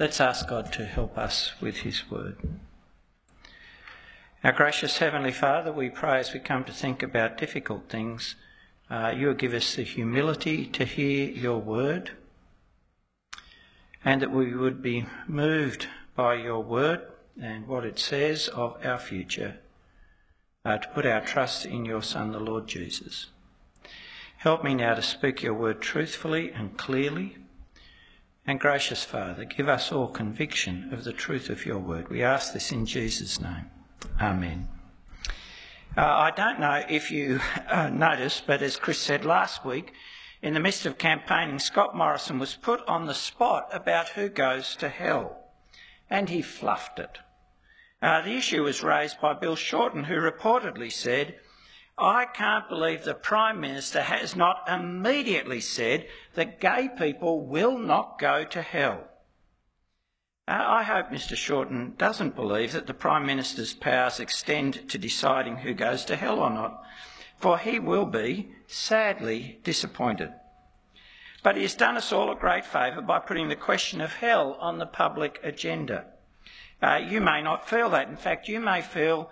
Let's ask God to help us with His word. Our gracious Heavenly Father, we pray as we come to think about difficult things, uh, you will give us the humility to hear your word and that we would be moved by your word and what it says of our future, uh, to put our trust in your Son, the Lord Jesus. Help me now to speak your word truthfully and clearly. And gracious Father, give us all conviction of the truth of your word. We ask this in Jesus' name. Amen. Uh, I don't know if you uh, noticed, but as Chris said last week, in the midst of campaigning, Scott Morrison was put on the spot about who goes to hell, and he fluffed it. Uh, the issue was raised by Bill Shorten, who reportedly said, I can't believe the Prime Minister has not immediately said that gay people will not go to hell. I hope Mr Shorten doesn't believe that the Prime Minister's powers extend to deciding who goes to hell or not, for he will be sadly disappointed. But he has done us all a great favour by putting the question of hell on the public agenda. Uh, you may not feel that. In fact, you may feel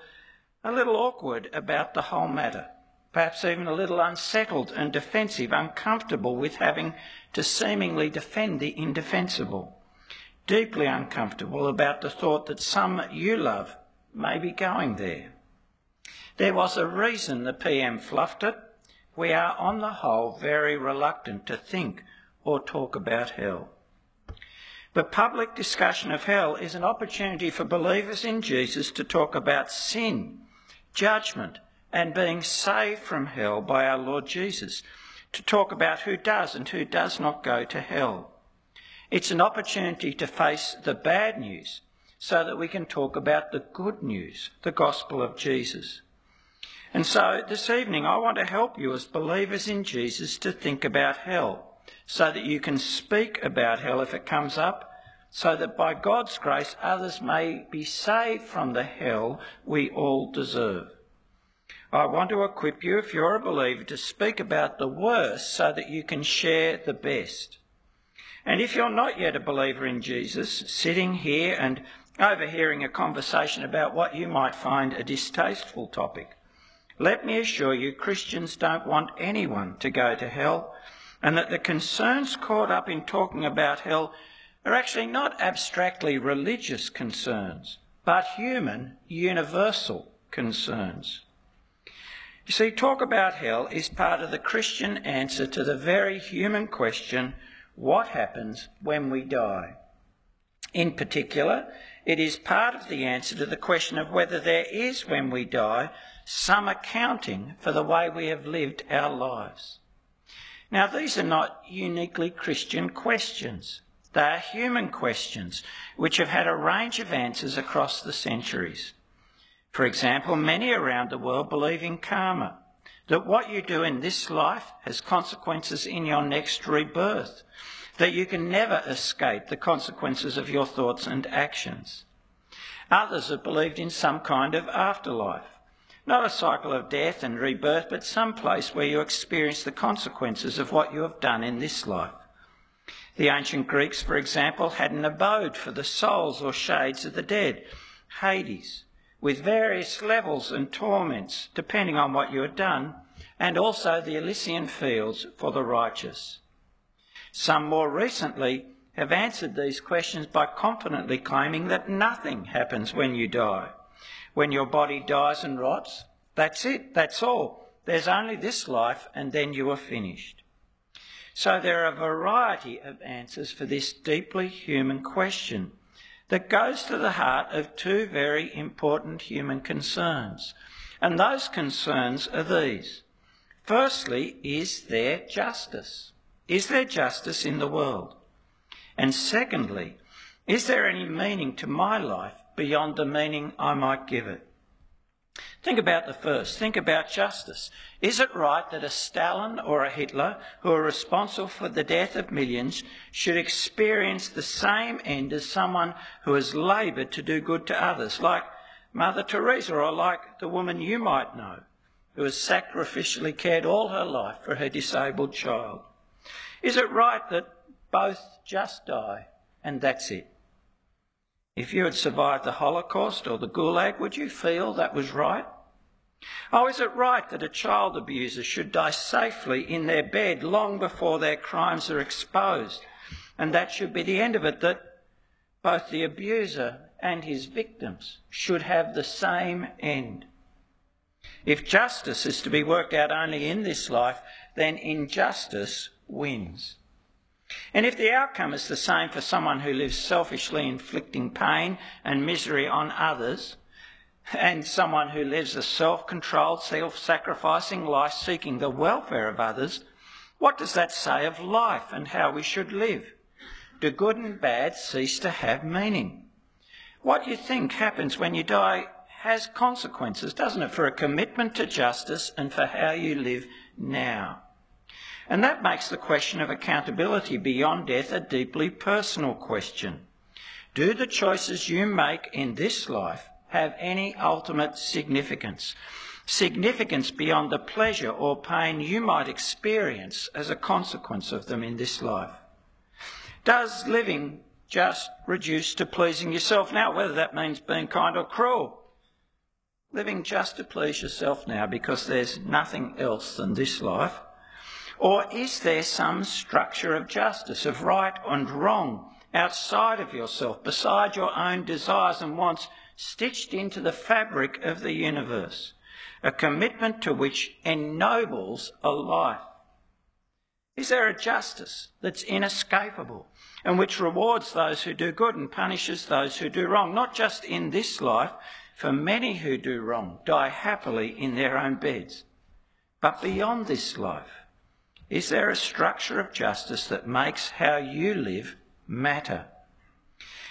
a little awkward about the whole matter, perhaps even a little unsettled and defensive, uncomfortable with having to seemingly defend the indefensible, deeply uncomfortable about the thought that some you love may be going there. There was a reason the PM fluffed it. We are, on the whole, very reluctant to think or talk about hell. But public discussion of hell is an opportunity for believers in Jesus to talk about sin, judgment, and being saved from hell by our Lord Jesus, to talk about who does and who does not go to hell. It's an opportunity to face the bad news so that we can talk about the good news, the gospel of Jesus. And so this evening, I want to help you as believers in Jesus to think about hell so that you can speak about hell if it comes up so that by God's grace others may be saved from the hell we all deserve. I want to equip you, if you're a believer, to speak about the worst so that you can share the best. And if you're not yet a believer in Jesus, sitting here and overhearing a conversation about what you might find a distasteful topic, let me assure you Christians don't want anyone to go to hell, and that the concerns caught up in talking about hell are actually not abstractly religious concerns, but human, universal concerns. You see, talk about hell is part of the Christian answer to the very human question what happens when we die? In particular, it is part of the answer to the question of whether there is, when we die, some accounting for the way we have lived our lives. Now, these are not uniquely Christian questions. They are human questions which have had a range of answers across the centuries. For example, many around the world believe in karma, that what you do in this life has consequences in your next rebirth, that you can never escape the consequences of your thoughts and actions. Others have believed in some kind of afterlife, not a cycle of death and rebirth, but some place where you experience the consequences of what you have done in this life. The ancient Greeks, for example, had an abode for the souls or shades of the dead, Hades, with various levels and torments depending on what you had done, and also the Elysian fields for the righteous. Some more recently have answered these questions by confidently claiming that nothing happens when you die. When your body dies and rots, that's it, that's all. There's only this life and then you are finished. So there are a variety of answers for this deeply human question that goes to the heart of two very important human concerns. And those concerns are these. Firstly, is there justice? Is there justice in the world? And secondly, is there any meaning to my life beyond the meaning I might give it? Think about the first. Think about justice. Is it right that a Stalin or a Hitler, who are responsible for the death of millions, should experience the same end as someone who has laboured to do good to others, like Mother Teresa or like the woman you might know, who has sacrificially cared all her life for her disabled child? Is it right that both just die and that's it? If you had survived the Holocaust or the Gulag, would you feel that was right? Oh, is it right that a child abuser should die safely in their bed long before their crimes are exposed? And that should be the end of it, that both the abuser and his victims should have the same end. If justice is to be worked out only in this life, then injustice wins. And if the outcome is the same for someone who lives selfishly inflicting pain and misery on others, and someone who lives a self controlled, self sacrificing life seeking the welfare of others, what does that say of life and how we should live? Do good and bad cease to have meaning? What you think happens when you die has consequences, doesn't it, for a commitment to justice and for how you live now. And that makes the question of accountability beyond death a deeply personal question. Do the choices you make in this life have any ultimate significance. Significance beyond the pleasure or pain you might experience as a consequence of them in this life. Does living just reduce to pleasing yourself now, whether that means being kind or cruel? Living just to please yourself now because there's nothing else than this life? Or is there some structure of justice, of right and wrong, outside of yourself, beside your own desires and wants, stitched into the fabric of the universe, a commitment to which ennobles a life? Is there a justice that's inescapable and which rewards those who do good and punishes those who do wrong, not just in this life, for many who do wrong die happily in their own beds, but beyond this life? Is there a structure of justice that makes how you live matter?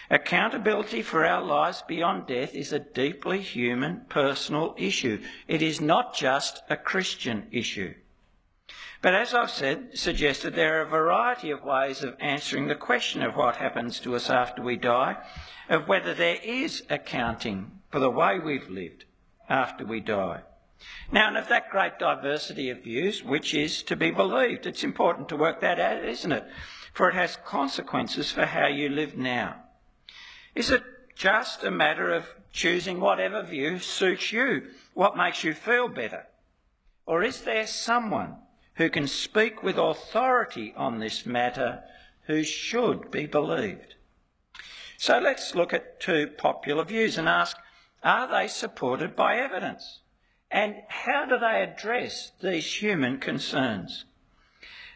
Accountability for our lives beyond death is a deeply human, personal issue. It is not just a Christian issue. But as I've said, suggested, there are a variety of ways of answering the question of what happens to us after we die, of whether there is accounting for the way we've lived after we die. Now, and of that great diversity of views, which is to be believed, it's important to work that out, isn't it? For it has consequences for how you live now. Is it just a matter of choosing whatever view suits you, what makes you feel better? Or is there someone who can speak with authority on this matter who should be believed? So let's look at two popular views and ask are they supported by evidence? And how do they address these human concerns?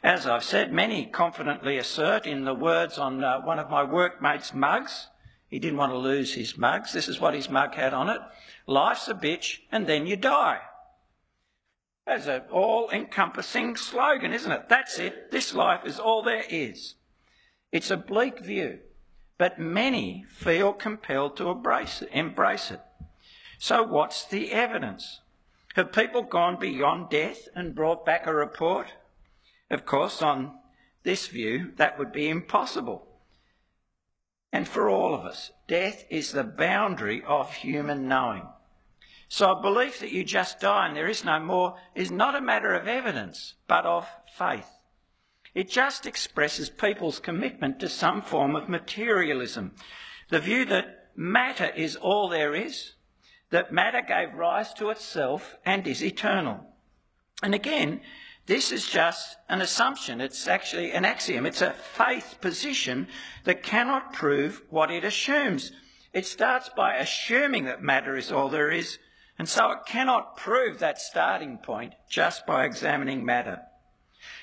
As I've said, many confidently assert in the words on uh, one of my workmates' mugs he didn't want to lose his mugs. This is what his mug had on it. Life's a bitch and then you die. That's an all encompassing slogan, isn't it? That's it. This life is all there is. It's a bleak view, but many feel compelled to embrace it. Embrace it. So, what's the evidence? Have people gone beyond death and brought back a report? Of course, on this view, that would be impossible. And for all of us, death is the boundary of human knowing. So a belief that you just die and there is no more is not a matter of evidence, but of faith. It just expresses people's commitment to some form of materialism. The view that matter is all there is, that matter gave rise to itself and is eternal. And again, this is just an assumption. It's actually an axiom. It's a faith position that cannot prove what it assumes. It starts by assuming that matter is all there is, and so it cannot prove that starting point just by examining matter.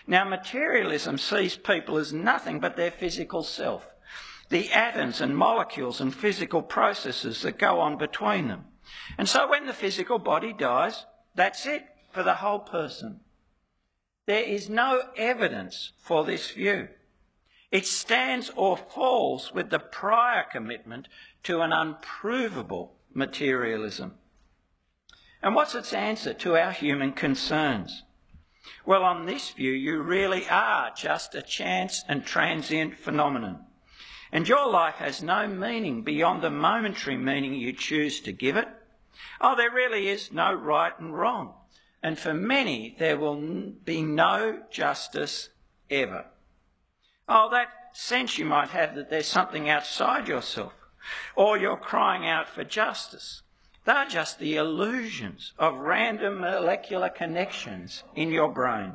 Now, materialism sees people as nothing but their physical self, the atoms and molecules and physical processes that go on between them. And so when the physical body dies, that's it for the whole person. There is no evidence for this view. It stands or falls with the prior commitment to an unprovable materialism. And what's its answer to our human concerns? Well, on this view, you really are just a chance and transient phenomenon. And your life has no meaning beyond the momentary meaning you choose to give it. Oh, there really is no right and wrong and for many there will be no justice ever. Oh, that sense you might have that there's something outside yourself. or you're crying out for justice. They're just the illusions of random molecular connections in your brain.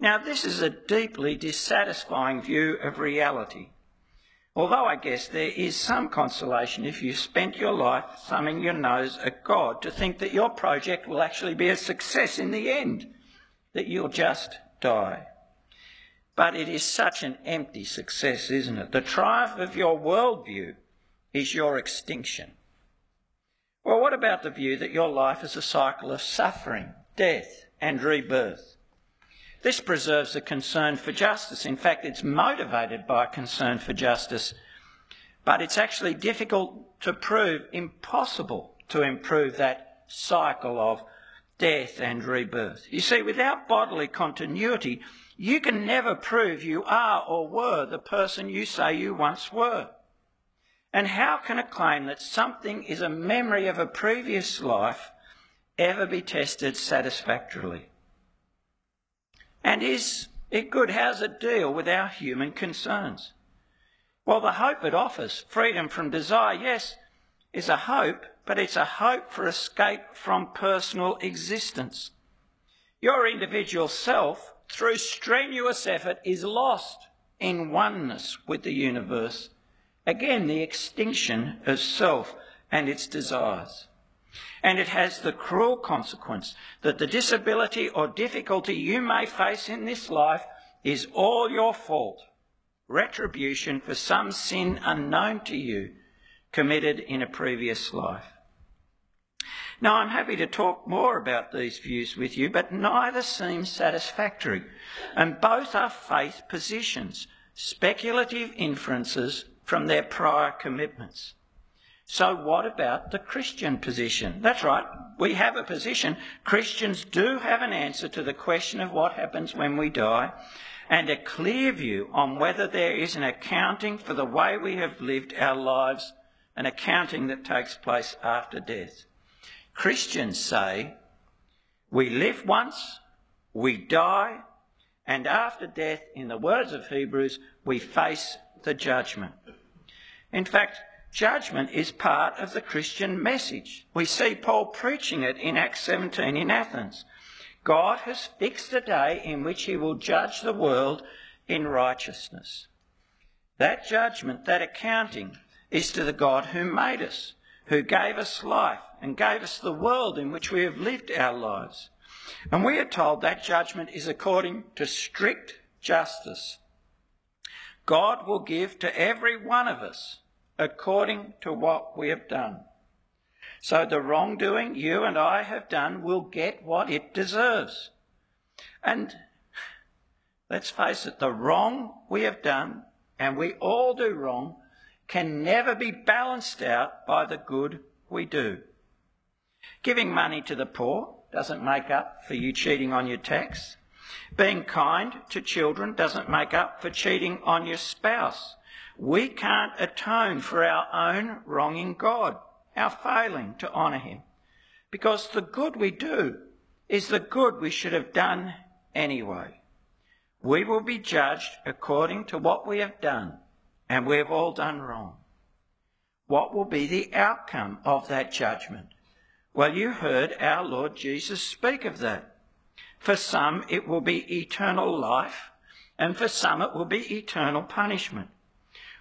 Now, this is a deeply dissatisfying view of reality. Although I guess there is some consolation if you spent your life thumbing your nose at God to think that your project will actually be a success in the end, that you'll just die. But it is such an empty success, isn't it? The triumph of your worldview is your extinction. Well, what about the view that your life is a cycle of suffering, death, and rebirth? This preserves a concern for justice. In fact, it's motivated by a concern for justice, but it's actually difficult to prove, impossible to improve that cycle of death and rebirth. You see, without bodily continuity, you can never prove you are or were the person you say you once were. And how can a claim that something is a memory of a previous life ever be tested satisfactorily? And is it good? How does it deal with our human concerns? Well, the hope it offers, freedom from desire, yes, is a hope, but it's a hope for escape from personal existence. Your individual self, through strenuous effort, is lost in oneness with the universe. Again, the extinction of self and its desires and it has the cruel consequence that the disability or difficulty you may face in this life is all your fault, retribution for some sin unknown to you committed in a previous life. Now, I'm happy to talk more about these views with you, but neither seems satisfactory, and both are faith positions, speculative inferences from their prior commitments. So, what about the Christian position? That's right, we have a position. Christians do have an answer to the question of what happens when we die, and a clear view on whether there is an accounting for the way we have lived our lives, an accounting that takes place after death. Christians say, we live once, we die, and after death, in the words of Hebrews, we face the judgment. In fact, Judgment is part of the Christian message. We see Paul preaching it in Acts 17 in Athens. God has fixed a day in which he will judge the world in righteousness. That judgment, that accounting, is to the God who made us, who gave us life and gave us the world in which we have lived our lives. And we are told that judgment is according to strict justice. God will give to every one of us according to what we have done. So the wrongdoing you and I have done will get what it deserves. And let's face it, the wrong we have done, and we all do wrong, can never be balanced out by the good we do. Giving money to the poor doesn't make up for you cheating on your tax. Being kind to children doesn't make up for cheating on your spouse. We can't atone for our own wronging God, our failing to honour Him, because the good we do is the good we should have done anyway. We will be judged according to what we have done, and we have all done wrong. What will be the outcome of that judgment? Well, you heard our Lord Jesus speak of that. For some it will be eternal life, and for some it will be eternal punishment.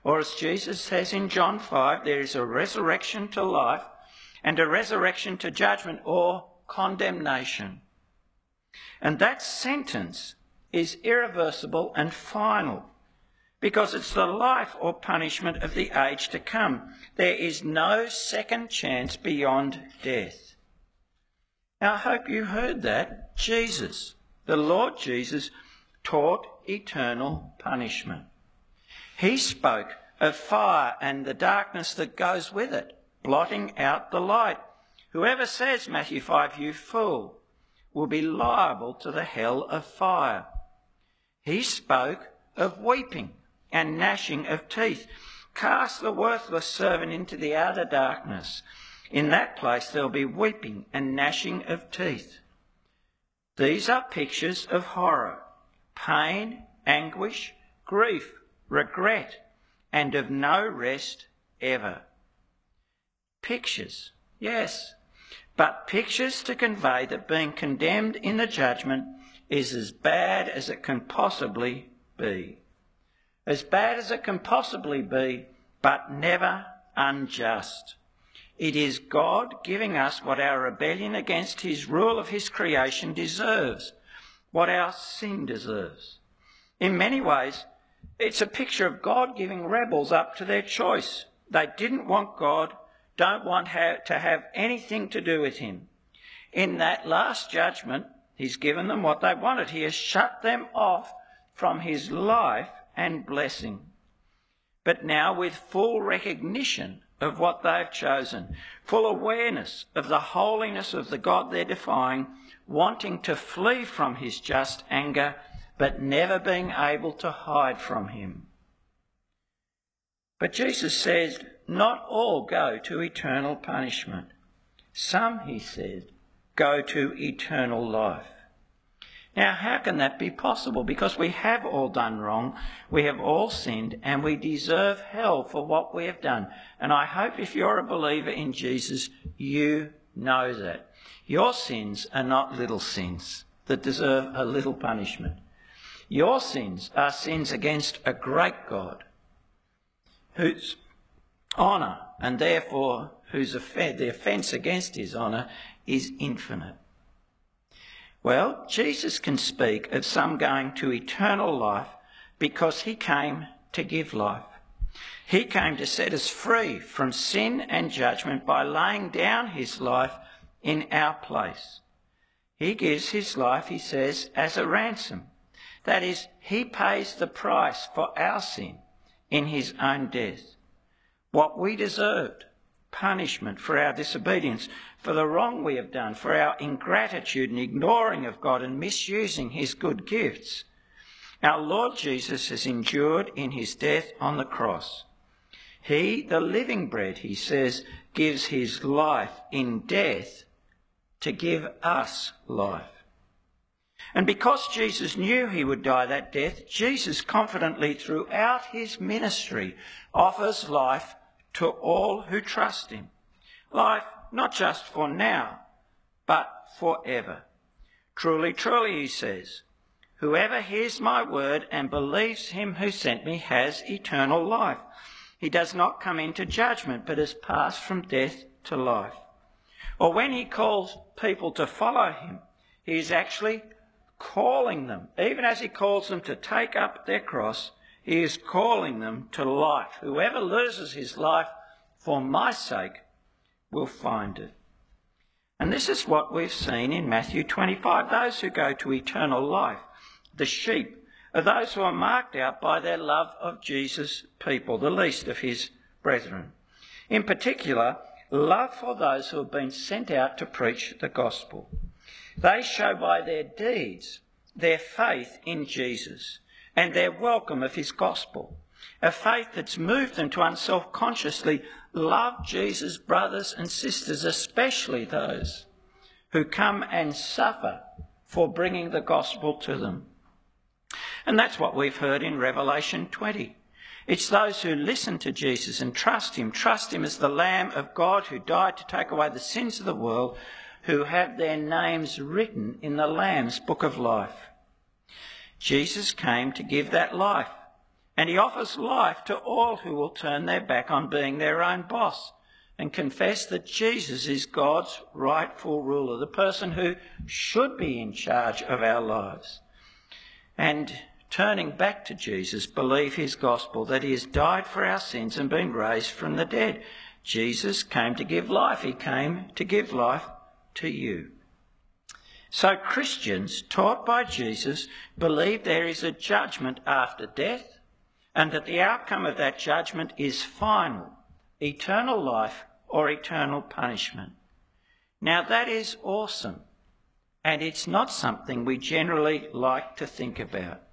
Or as Jesus says in John 5, there is a resurrection to life and a resurrection to judgment or condemnation. And that sentence is irreversible and final because it's the life or punishment of the age to come. There is no second chance beyond death. Now, I hope you heard that. Jesus, the Lord Jesus, taught eternal punishment. He spoke of fire and the darkness that goes with it, blotting out the light. Whoever says, Matthew 5, you fool, will be liable to the hell of fire. He spoke of weeping and gnashing of teeth. Cast the worthless servant into the outer darkness. In that place there'll be weeping and gnashing of teeth. These are pictures of horror, pain, anguish, grief, regret, and of no rest ever. Pictures, yes, but pictures to convey that being condemned in the judgment is as bad as it can possibly be. As bad as it can possibly be, but never unjust. It is God giving us what our rebellion against His rule of His creation deserves, what our sin deserves. In many ways, it's a picture of God giving rebels up to their choice. They didn't want God, don't want to have anything to do with Him. In that last judgment, He's given them what they wanted. He has shut them off from His life and blessing. But now, with full recognition of what they've chosen, full awareness of the holiness of the God they're defying, wanting to flee from His just anger but never being able to hide from him. But Jesus says, not all go to eternal punishment. Some, he said, go to eternal life. Now, how can that be possible? Because we have all done wrong, we have all sinned, and we deserve hell for what we have done. And I hope if you're a believer in Jesus, you know that. Your sins are not little sins that deserve a little punishment. Your sins are sins against a great God whose honour and therefore whose offense, the offence against his honour is infinite. Well, Jesus can speak of some going to eternal life because he came to give life. He came to set us free from sin and judgment by laying down his life in our place. He gives his life, he says, as a ransom. That is, he pays the price for our sin in his own death. What we deserved, punishment for our disobedience, for the wrong we have done, for our ingratitude and ignoring of God and misusing his good gifts. Our Lord Jesus has endured in his death on the cross. He, the living bread, he says, gives his life in death to give us life. And because Jesus knew he would die that death, Jesus confidently throughout his ministry offers life to all who trust him. Life not just for now, but forever. Truly, truly, he says, whoever hears my word and believes him who sent me has eternal life. He does not come into judgment, but has passed from death to life. Or when he calls people to follow him, he is actually calling them, even as he calls them to take up their cross, he is calling them to life. Whoever loses his life for my sake will find it. And this is what we've seen in Matthew 25. Those who go to eternal life, the sheep, are those who are marked out by their love of Jesus' people, the least of his brethren. In particular, love for those who have been sent out to preach the gospel. They show by their deeds their faith in Jesus and their welcome of his gospel. A faith that's moved them to unself consciously love Jesus' brothers and sisters, especially those who come and suffer for bringing the gospel to them. And that's what we've heard in Revelation 20. It's those who listen to Jesus and trust him, trust him as the Lamb of God who died to take away the sins of the world, who have their names written in the Lamb's book of life. Jesus came to give that life, and he offers life to all who will turn their back on being their own boss and confess that Jesus is God's rightful ruler, the person who should be in charge of our lives. And turning back to Jesus, believe his gospel that he has died for our sins and been raised from the dead. Jesus came to give life. He came to give life to you. So Christians taught by Jesus believe there is a judgment after death and that the outcome of that judgment is final, eternal life or eternal punishment. Now that is awesome and it's not something we generally like to think about.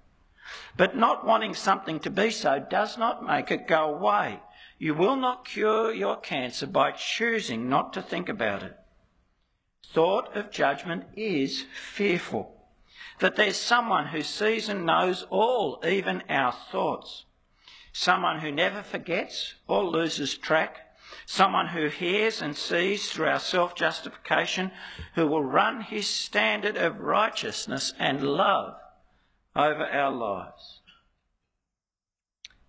But not wanting something to be so does not make it go away. You will not cure your cancer by choosing not to think about it thought of judgment is fearful. That there's someone who sees and knows all, even our thoughts. someone who never forgets or loses track, someone who hears and sees through our self justification, who will run his standard of righteousness and love over our lives.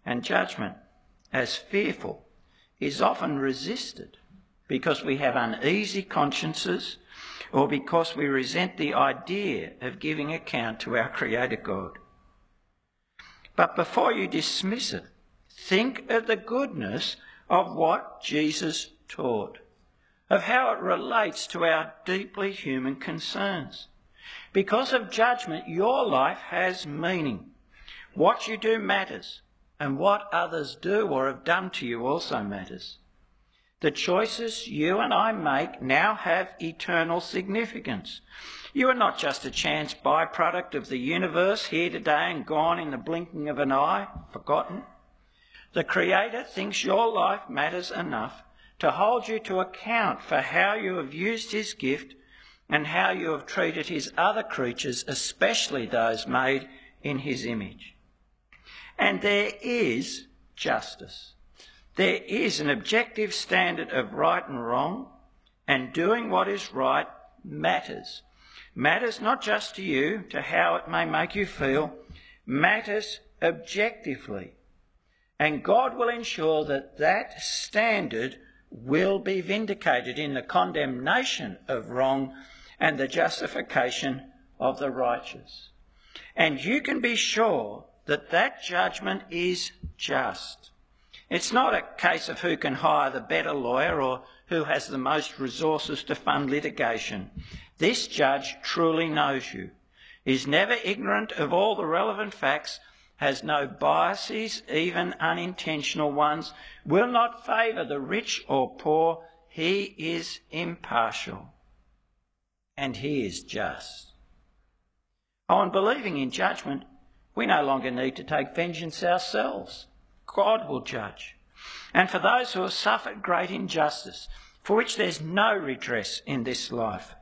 And judgment, as fearful, is often resisted because we have uneasy consciences or because we resent the idea of giving account to our Creator God. But before you dismiss it, think of the goodness of what Jesus taught, of how it relates to our deeply human concerns. Because of judgment, your life has meaning. What you do matters, and what others do or have done to you also matters. The choices you and I make now have eternal significance. You are not just a chance byproduct of the universe here today and gone in the blinking of an eye, forgotten. The Creator thinks your life matters enough to hold you to account for how you have used His gift and how you have treated His other creatures, especially those made in His image. And there is justice. There is an objective standard of right and wrong, and doing what is right matters. Matters not just to you, to how it may make you feel, matters objectively. And God will ensure that that standard will be vindicated in the condemnation of wrong and the justification of the righteous. And you can be sure that that judgment is just. It's not a case of who can hire the better lawyer or who has the most resources to fund litigation. This judge truly knows you, is never ignorant of all the relevant facts, has no biases, even unintentional ones, will not favour the rich or poor. He is impartial and he is just. On believing in judgment, we no longer need to take vengeance ourselves. God will judge. And for those who have suffered great injustice, for which there's no redress in this life,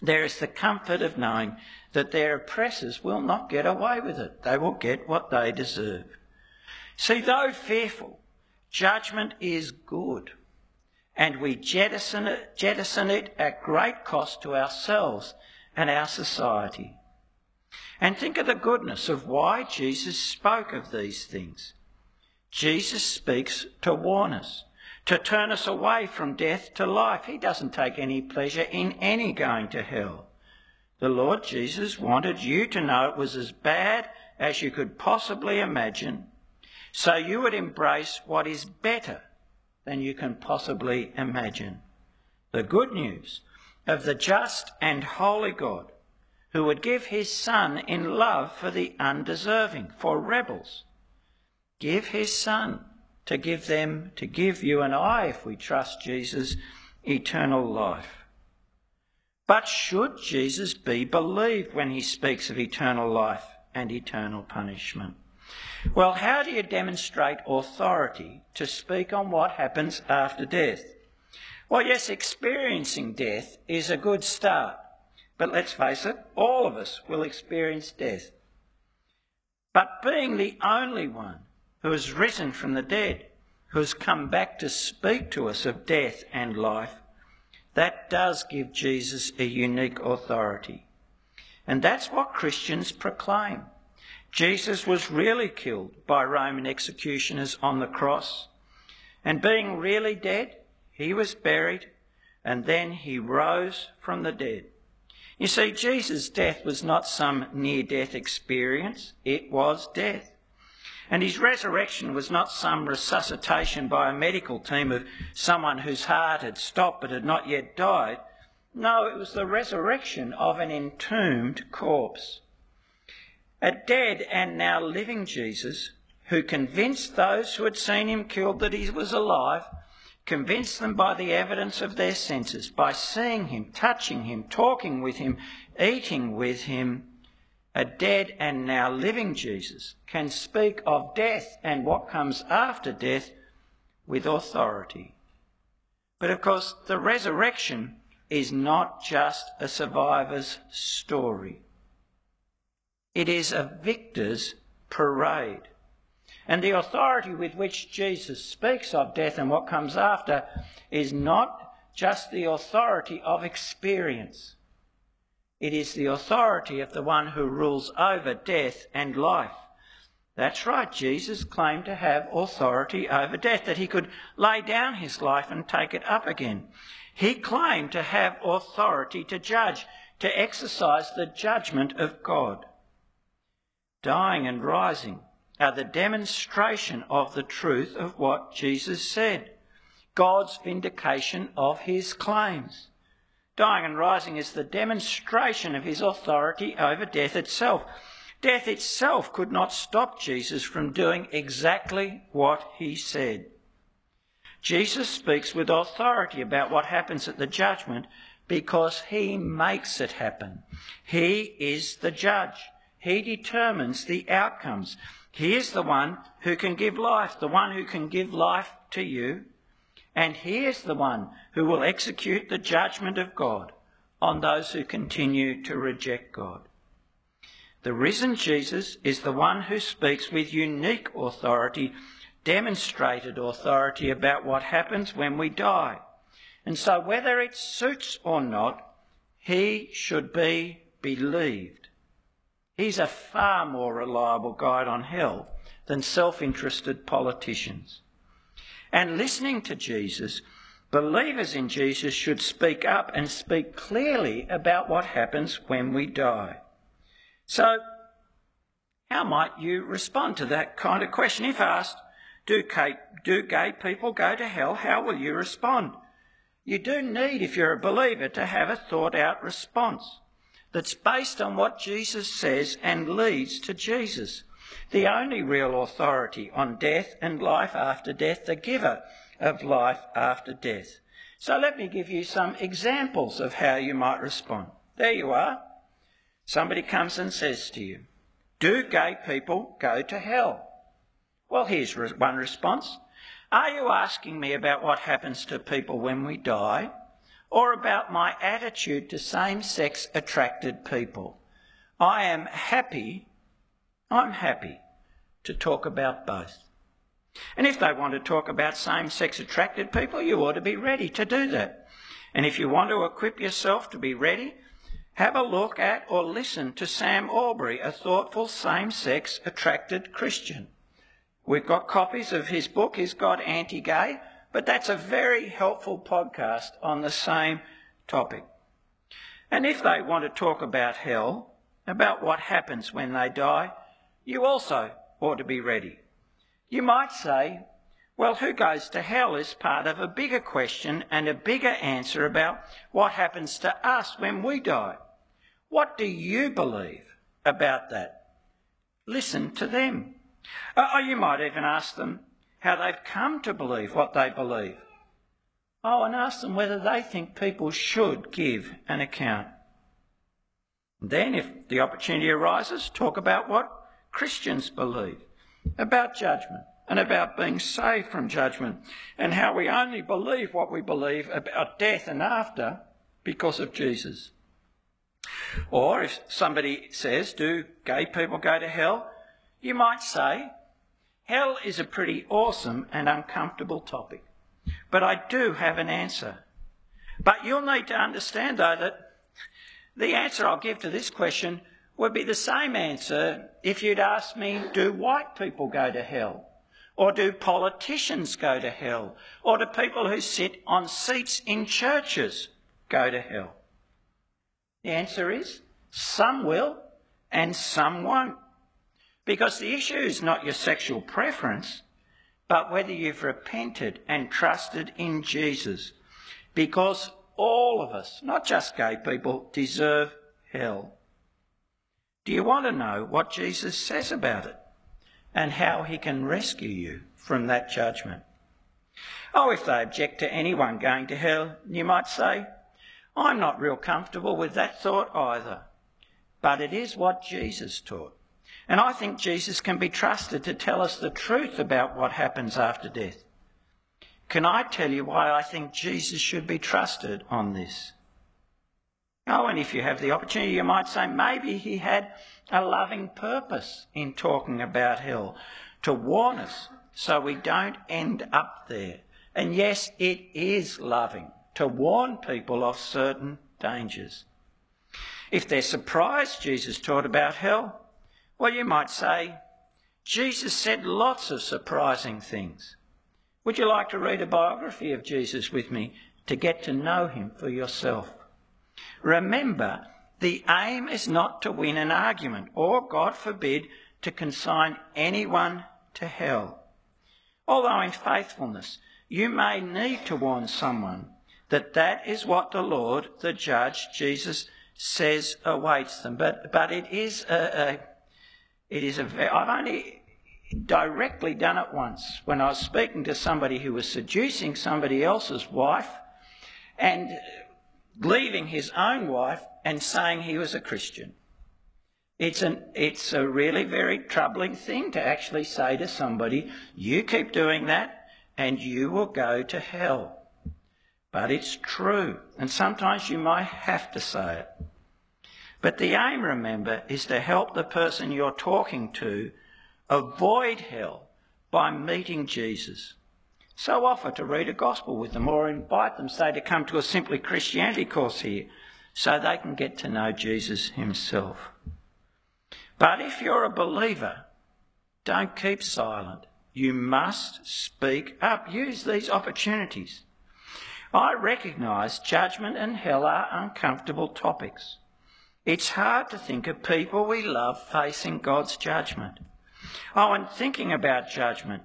there is the comfort of knowing that their oppressors will not get away with it. They will get what they deserve. See, though fearful, judgment is good, and we jettison it, jettison it at great cost to ourselves and our society. And think of the goodness of why Jesus spoke of these things. Jesus speaks to warn us, to turn us away from death to life. He doesn't take any pleasure in any going to hell. The Lord Jesus wanted you to know it was as bad as you could possibly imagine, so you would embrace what is better than you can possibly imagine. The good news of the just and holy God who would give his Son in love for the undeserving, for rebels give his Son to give them, to give you and I, if we trust Jesus, eternal life. But should Jesus be believed when he speaks of eternal life and eternal punishment? Well, how do you demonstrate authority to speak on what happens after death? Well, yes, experiencing death is a good start. But let's face it, all of us will experience death. But being the only one who has risen from the dead, who has come back to speak to us of death and life, that does give Jesus a unique authority. And that's what Christians proclaim. Jesus was really killed by Roman executioners on the cross. And being really dead, he was buried, and then he rose from the dead. You see, Jesus' death was not some near death experience, it was death. And his resurrection was not some resuscitation by a medical team of someone whose heart had stopped but had not yet died. No, it was the resurrection of an entombed corpse. A dead and now living Jesus who convinced those who had seen him killed that he was alive, convinced them by the evidence of their senses, by seeing him, touching him, talking with him, eating with him, a dead and now living Jesus, can speak of death and what comes after death with authority. But of course, the resurrection is not just a survivor's story. It is a victor's parade. And the authority with which Jesus speaks of death and what comes after is not just the authority of experience. It is the authority of the one who rules over death and life. That's right, Jesus claimed to have authority over death, that he could lay down his life and take it up again. He claimed to have authority to judge, to exercise the judgment of God. Dying and rising are the demonstration of the truth of what Jesus said, God's vindication of his claims. Dying and rising is the demonstration of his authority over death itself. Death itself could not stop Jesus from doing exactly what he said. Jesus speaks with authority about what happens at the judgment because he makes it happen. He is the judge. He determines the outcomes. He is the one who can give life, the one who can give life to you. And he is the one who will execute the judgment of God on those who continue to reject God. The risen Jesus is the one who speaks with unique authority, demonstrated authority about what happens when we die. And so, whether it suits or not, he should be believed. He's a far more reliable guide on hell than self interested politicians. And listening to Jesus, believers in Jesus should speak up and speak clearly about what happens when we die. So, how might you respond to that kind of question? If asked, do gay, do gay people go to hell? How will you respond? You do need, if you're a believer, to have a thought out response that's based on what Jesus says and leads to Jesus, the only real authority on death and life after death, the giver of life after death. So let me give you some examples of how you might respond. There you are. Somebody comes and says to you, Do gay people go to hell? Well, here's one response. Are you asking me about what happens to people when we die, or about my attitude to same sex attracted people? I am happy, I'm happy to talk about both. And if they want to talk about same sex attracted people, you ought to be ready to do that. And if you want to equip yourself to be ready, have a look at or listen to Sam Allberry, a thoughtful same sex attracted Christian. We've got copies of his book, Is God Anti Gay? But that's a very helpful podcast on the same topic. And if they want to talk about hell, about what happens when they die, you also ought to be ready. You might say, well, who goes to hell is part of a bigger question and a bigger answer about what happens to us when we die. What do you believe about that? Listen to them. Or uh, you might even ask them how they've come to believe what they believe. Oh, and ask them whether they think people should give an account. Then, if the opportunity arises, talk about what Christians believe about judgment and about being saved from judgment and how we only believe what we believe about death and after because of Jesus. Or if somebody says, Do gay people go to hell? You might say, Hell is a pretty awesome and uncomfortable topic. But I do have an answer. But you'll need to understand, though, that the answer I'll give to this question would be the same answer if you'd asked me, Do white people go to hell? Or do politicians go to hell? Or do people who sit on seats in churches go to hell? The answer is some will and some won't. Because the issue is not your sexual preference, but whether you've repented and trusted in Jesus. Because all of us, not just gay people, deserve hell. Do you want to know what Jesus says about it and how he can rescue you from that judgment? Oh, if they object to anyone going to hell, you might say, I'm not real comfortable with that thought either. But it is what Jesus taught. And I think Jesus can be trusted to tell us the truth about what happens after death. Can I tell you why I think Jesus should be trusted on this? Oh, and if you have the opportunity, you might say maybe he had a loving purpose in talking about hell, to warn us so we don't end up there. And yes, it is loving to warn people of certain dangers. If they're surprised Jesus taught about hell, well, you might say, Jesus said lots of surprising things. Would you like to read a biography of Jesus with me to get to know him for yourself? Remember, the aim is not to win an argument or, God forbid, to consign anyone to hell. Although in faithfulness you may need to warn someone that that is what the Lord, the judge, Jesus, says awaits them. But, but it is a, a it is a I've only directly done it once when I was speaking to somebody who was seducing somebody else's wife and leaving his own wife and saying he was a Christian. It's, an, it's a really very troubling thing to actually say to somebody, you keep doing that and you will go to hell. But it's true, and sometimes you might have to say it. But the aim, remember, is to help the person you're talking to avoid hell by meeting Jesus. So offer to read a gospel with them or invite them, say, to come to a Simply Christianity course here so they can get to know Jesus himself. But if you're a believer, don't keep silent. You must speak up. Use these opportunities. I recognise judgment and hell are uncomfortable topics. It's hard to think of people we love facing God's judgment. Oh, and thinking about judgment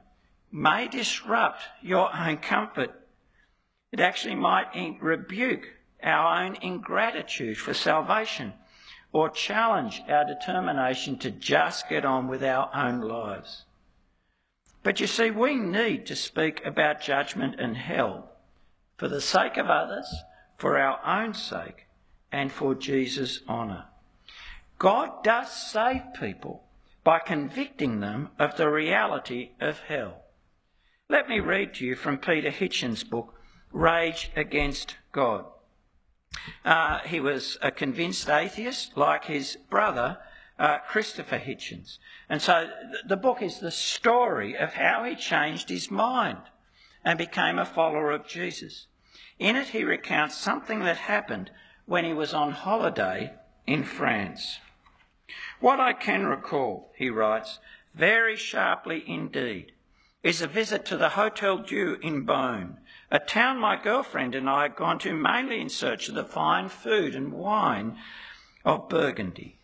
may disrupt your own comfort. It actually might rebuke our own ingratitude for salvation or challenge our determination to just get on with our own lives. But you see, we need to speak about judgment and hell for the sake of others, for our own sake, and for Jesus' honour. God does save people by convicting them of the reality of hell. Let me read to you from Peter Hitchens' book, Rage Against God. Uh, he was a convinced atheist, like his brother, uh, Christopher Hitchens. And so the book is the story of how he changed his mind and became a follower of Jesus. In it, he recounts something that happened when he was on holiday in France. What I can recall, he writes, very sharply indeed, is a visit to the Hotel Dieu in Beaune, a town my girlfriend and I had gone to mainly in search of the fine food and wine of Burgundy.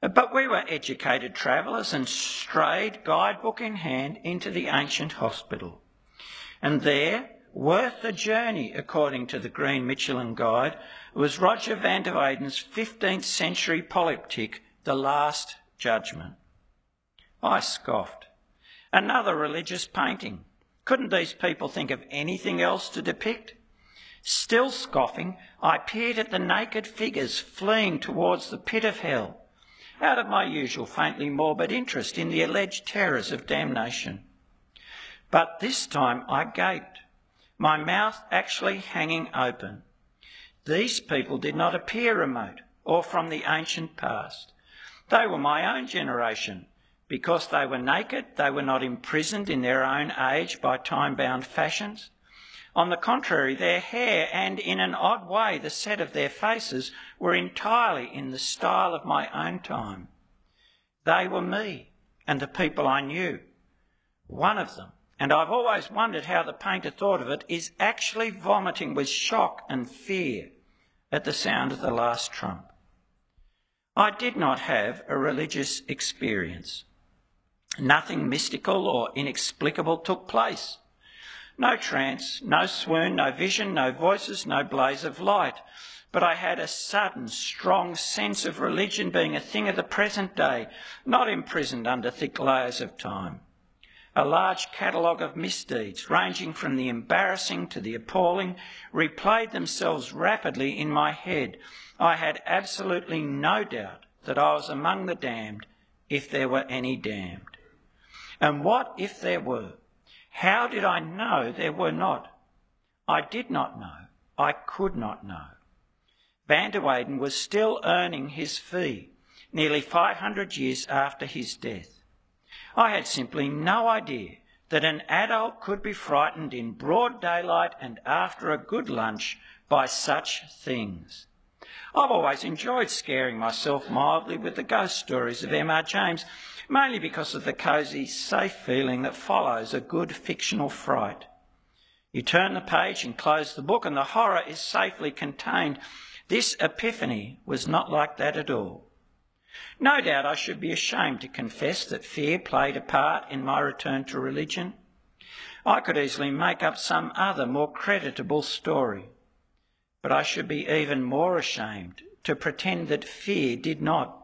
But we were educated travellers and strayed, guidebook in hand, into the ancient hospital. And there, worth the journey, according to the Green Michelin Guide, was Roger van der Weyden's 15th century polyptych, The Last Judgment. I scoffed. Another religious painting. Couldn't these people think of anything else to depict? Still scoffing, I peered at the naked figures fleeing towards the pit of hell, out of my usual faintly morbid interest in the alleged terrors of damnation. But this time I gaped my mouth actually hanging open. These people did not appear remote or from the ancient past. They were my own generation. Because they were naked, they were not imprisoned in their own age by time bound fashions. On the contrary, their hair and, in an odd way, the set of their faces were entirely in the style of my own time. They were me and the people I knew. One of them and I've always wondered how the painter thought of it, is actually vomiting with shock and fear at the sound of the last trump. I did not have a religious experience. Nothing mystical or inexplicable took place. No trance, no swoon, no vision, no voices, no blaze of light. But I had a sudden, strong sense of religion being a thing of the present day, not imprisoned under thick layers of time a large catalogue of misdeeds, ranging from the embarrassing to the appalling, replayed themselves rapidly in my head. I had absolutely no doubt that I was among the damned, if there were any damned. And what if there were? How did I know there were not? I did not know. I could not know. Van der Weyden was still earning his fee, nearly 500 years after his death. I had simply no idea that an adult could be frightened in broad daylight and after a good lunch by such things. I've always enjoyed scaring myself mildly with the ghost stories of M.R. James, mainly because of the cosy, safe feeling that follows a good fictional fright. You turn the page and close the book, and the horror is safely contained. This epiphany was not like that at all. No doubt I should be ashamed to confess that fear played a part in my return to religion. I could easily make up some other more creditable story. But I should be even more ashamed to pretend that fear did not.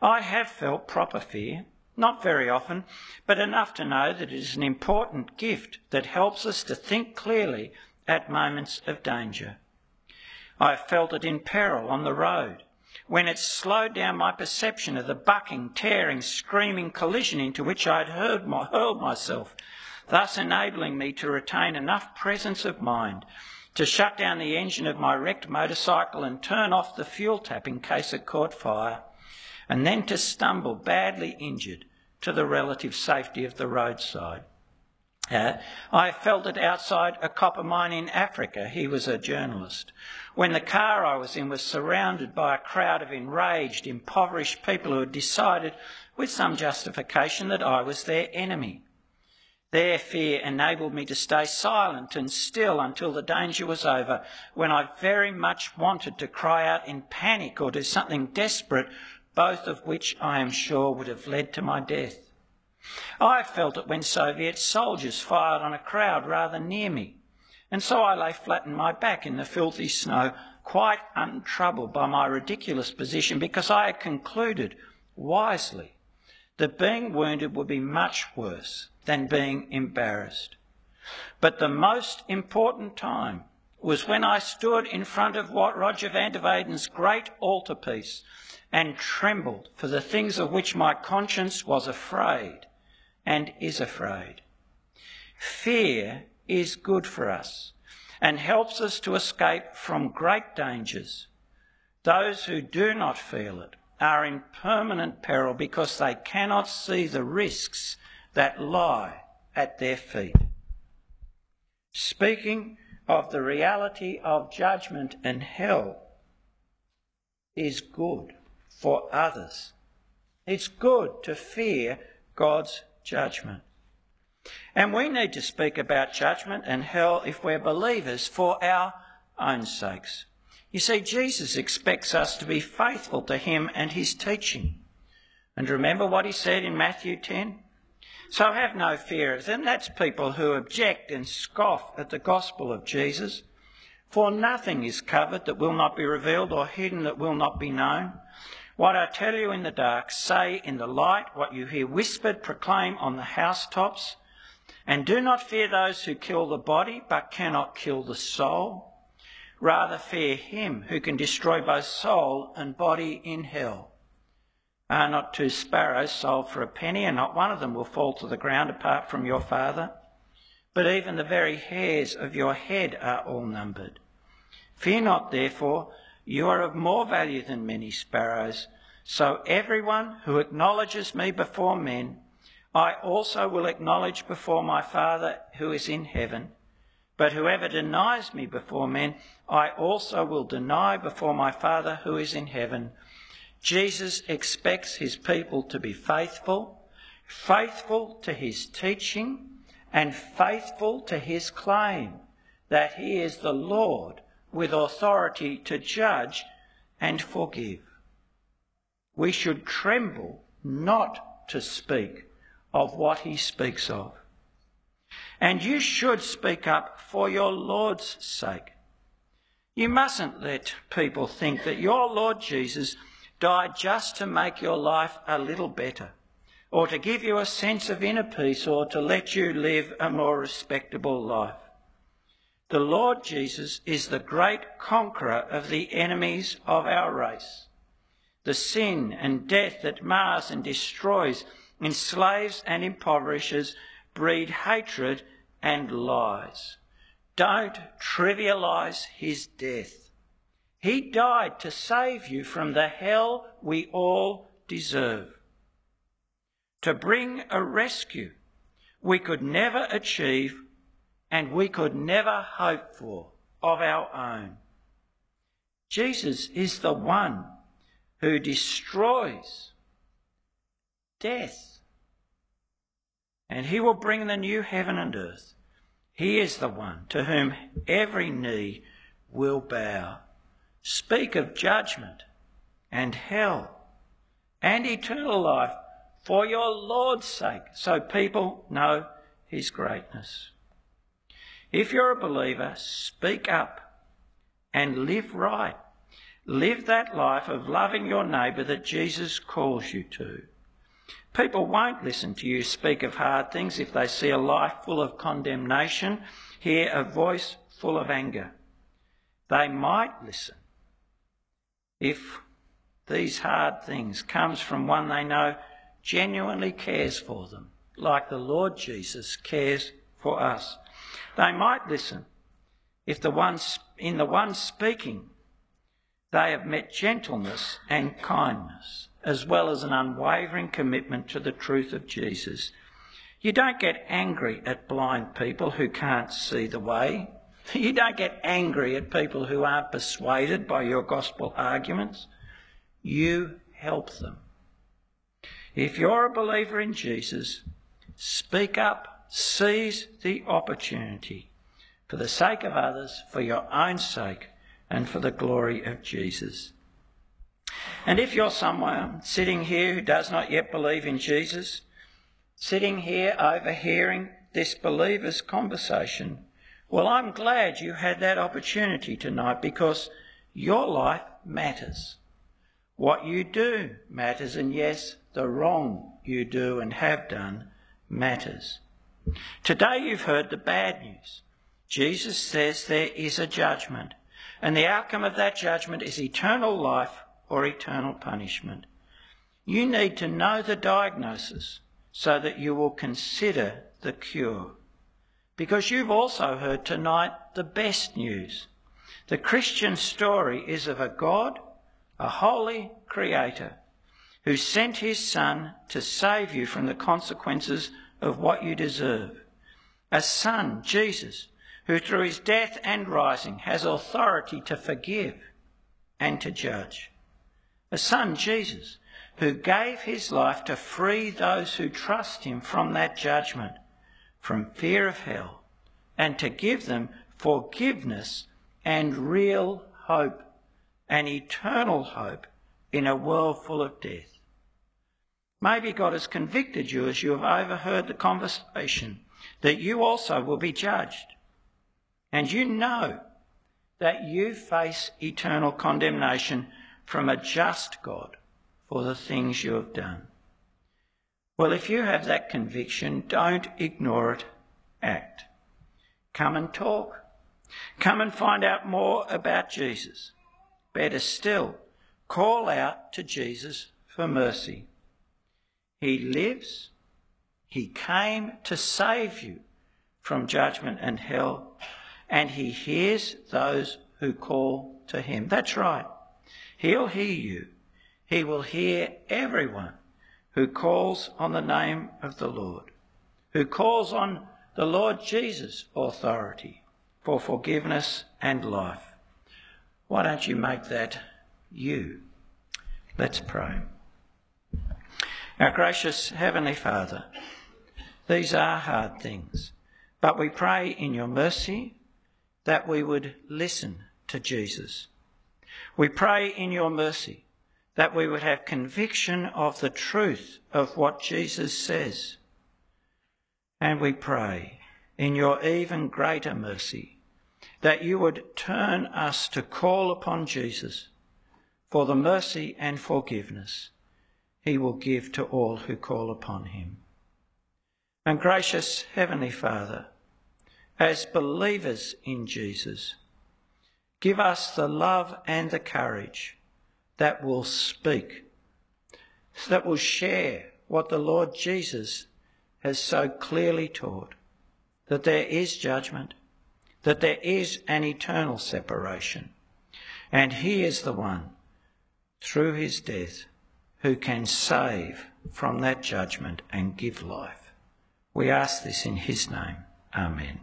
I have felt proper fear, not very often, but enough to know that it is an important gift that helps us to think clearly at moments of danger. I have felt it in peril on the road, when it slowed down my perception of the bucking, tearing, screaming collision into which I had my, hurled myself, thus enabling me to retain enough presence of mind to shut down the engine of my wrecked motorcycle and turn off the fuel tap in case it caught fire, and then to stumble badly injured to the relative safety of the roadside. Uh, I felt it outside a copper mine in Africa. He was a journalist. When the car I was in was surrounded by a crowd of enraged, impoverished people who had decided, with some justification, that I was their enemy. Their fear enabled me to stay silent and still until the danger was over, when I very much wanted to cry out in panic or do something desperate, both of which I am sure would have led to my death. I felt it when Soviet soldiers fired on a crowd rather near me, and so I lay flat on my back in the filthy snow, quite untroubled by my ridiculous position, because I had concluded, wisely, that being wounded would be much worse than being embarrassed. But the most important time was when I stood in front of what Roger van der Weyden's great altarpiece and trembled for the things of which my conscience was afraid and is afraid. Fear is good for us and helps us to escape from great dangers. Those who do not feel it are in permanent peril because they cannot see the risks that lie at their feet. Speaking of the reality of judgment and hell is good for others. It's good to fear God's judgment. And we need to speak about judgment and hell if we're believers for our own sakes. You see, Jesus expects us to be faithful to him and his teaching. And remember what he said in Matthew 10? So have no fear of them. That's people who object and scoff at the gospel of Jesus. For nothing is covered that will not be revealed or hidden that will not be known. What I tell you in the dark, say in the light. What you hear whispered, proclaim on the housetops. And do not fear those who kill the body, but cannot kill the soul. Rather fear him who can destroy both soul and body in hell. Are not two sparrows sold for a penny, and not one of them will fall to the ground apart from your Father? But even the very hairs of your head are all numbered. Fear not, therefore, you are of more value than many sparrows. So everyone who acknowledges me before men, I also will acknowledge before my Father who is in heaven. But whoever denies me before men, I also will deny before my Father who is in heaven. Jesus expects his people to be faithful, faithful to his teaching, and faithful to his claim that he is the Lord with authority to judge and forgive. We should tremble not to speak of what he speaks of. And you should speak up for your Lord's sake. You mustn't let people think that your Lord Jesus died just to make your life a little better, or to give you a sense of inner peace, or to let you live a more respectable life. The Lord Jesus is the great conqueror of the enemies of our race. The sin and death that mars and destroys, enslaves and impoverishes, breed hatred and lies. Don't trivialise his death. He died to save you from the hell we all deserve. to bring a rescue we could never achieve and we could never hope for of our own. Jesus is the one who destroys death. And he will bring the new heaven and earth. He is the one to whom every knee will bow. Speak of judgment and hell and eternal life for your Lord's sake, so people know his greatness. If you're a believer, speak up and live right. Live that life of loving your neighbour that Jesus calls you to. People won't listen to you speak of hard things if they see a life full of condemnation, hear a voice full of anger. They might listen if these hard things comes from one they know genuinely cares for them, like the Lord Jesus cares for us. They might listen if the ones in the one speaking they have met gentleness and kindness, as well as an unwavering commitment to the truth of Jesus. You don't get angry at blind people who can't see the way. You don't get angry at people who aren't persuaded by your gospel arguments. You help them. If you're a believer in Jesus, speak up, seize the opportunity for the sake of others, for your own sake, and for the glory of Jesus. And if you're someone sitting here who does not yet believe in Jesus, sitting here overhearing this believer's conversation, well, I'm glad you had that opportunity tonight because your life matters. What you do matters, and yes, the wrong you do and have done matters. Today you've heard the bad news. Jesus says there is a judgment, and the outcome of that judgment is eternal life or eternal punishment. You need to know the diagnosis so that you will consider the cure. Because you've also heard tonight the best news. The Christian story is of a God, a holy creator, who sent his Son to save you from the consequences of what you deserve. A Son, Jesus, who through his death and rising has authority to forgive and to judge. A son, Jesus, who gave his life to free those who trust him from that judgment, from fear of hell, and to give them forgiveness and real hope, an eternal hope in a world full of death. Maybe God has convicted you as you have overheard the conversation that you also will be judged and you know that you face eternal condemnation from a just God for the things you have done. Well, if you have that conviction, don't ignore it, act. Come and talk. Come and find out more about Jesus. Better still, call out to Jesus for mercy. He lives. He came to save you from judgment and hell and he hears those who call to him. That's right. He'll hear you. He will hear everyone who calls on the name of the Lord, who calls on the Lord Jesus' authority for forgiveness and life. Why don't you make that you? Let's pray. Our gracious Heavenly Father, these are hard things, but we pray in your mercy that we would listen to Jesus. We pray in your mercy that we would have conviction of the truth of what Jesus says. And we pray in your even greater mercy that you would turn us to call upon Jesus for the mercy and forgiveness he will give to all who call upon him. And gracious Heavenly Father, as believers in Jesus. Give us the love and the courage that will speak, that will share what the Lord Jesus has so clearly taught that there is judgment, that there is an eternal separation, and He is the one, through His death, who can save from that judgment and give life. We ask this in his name. Amen.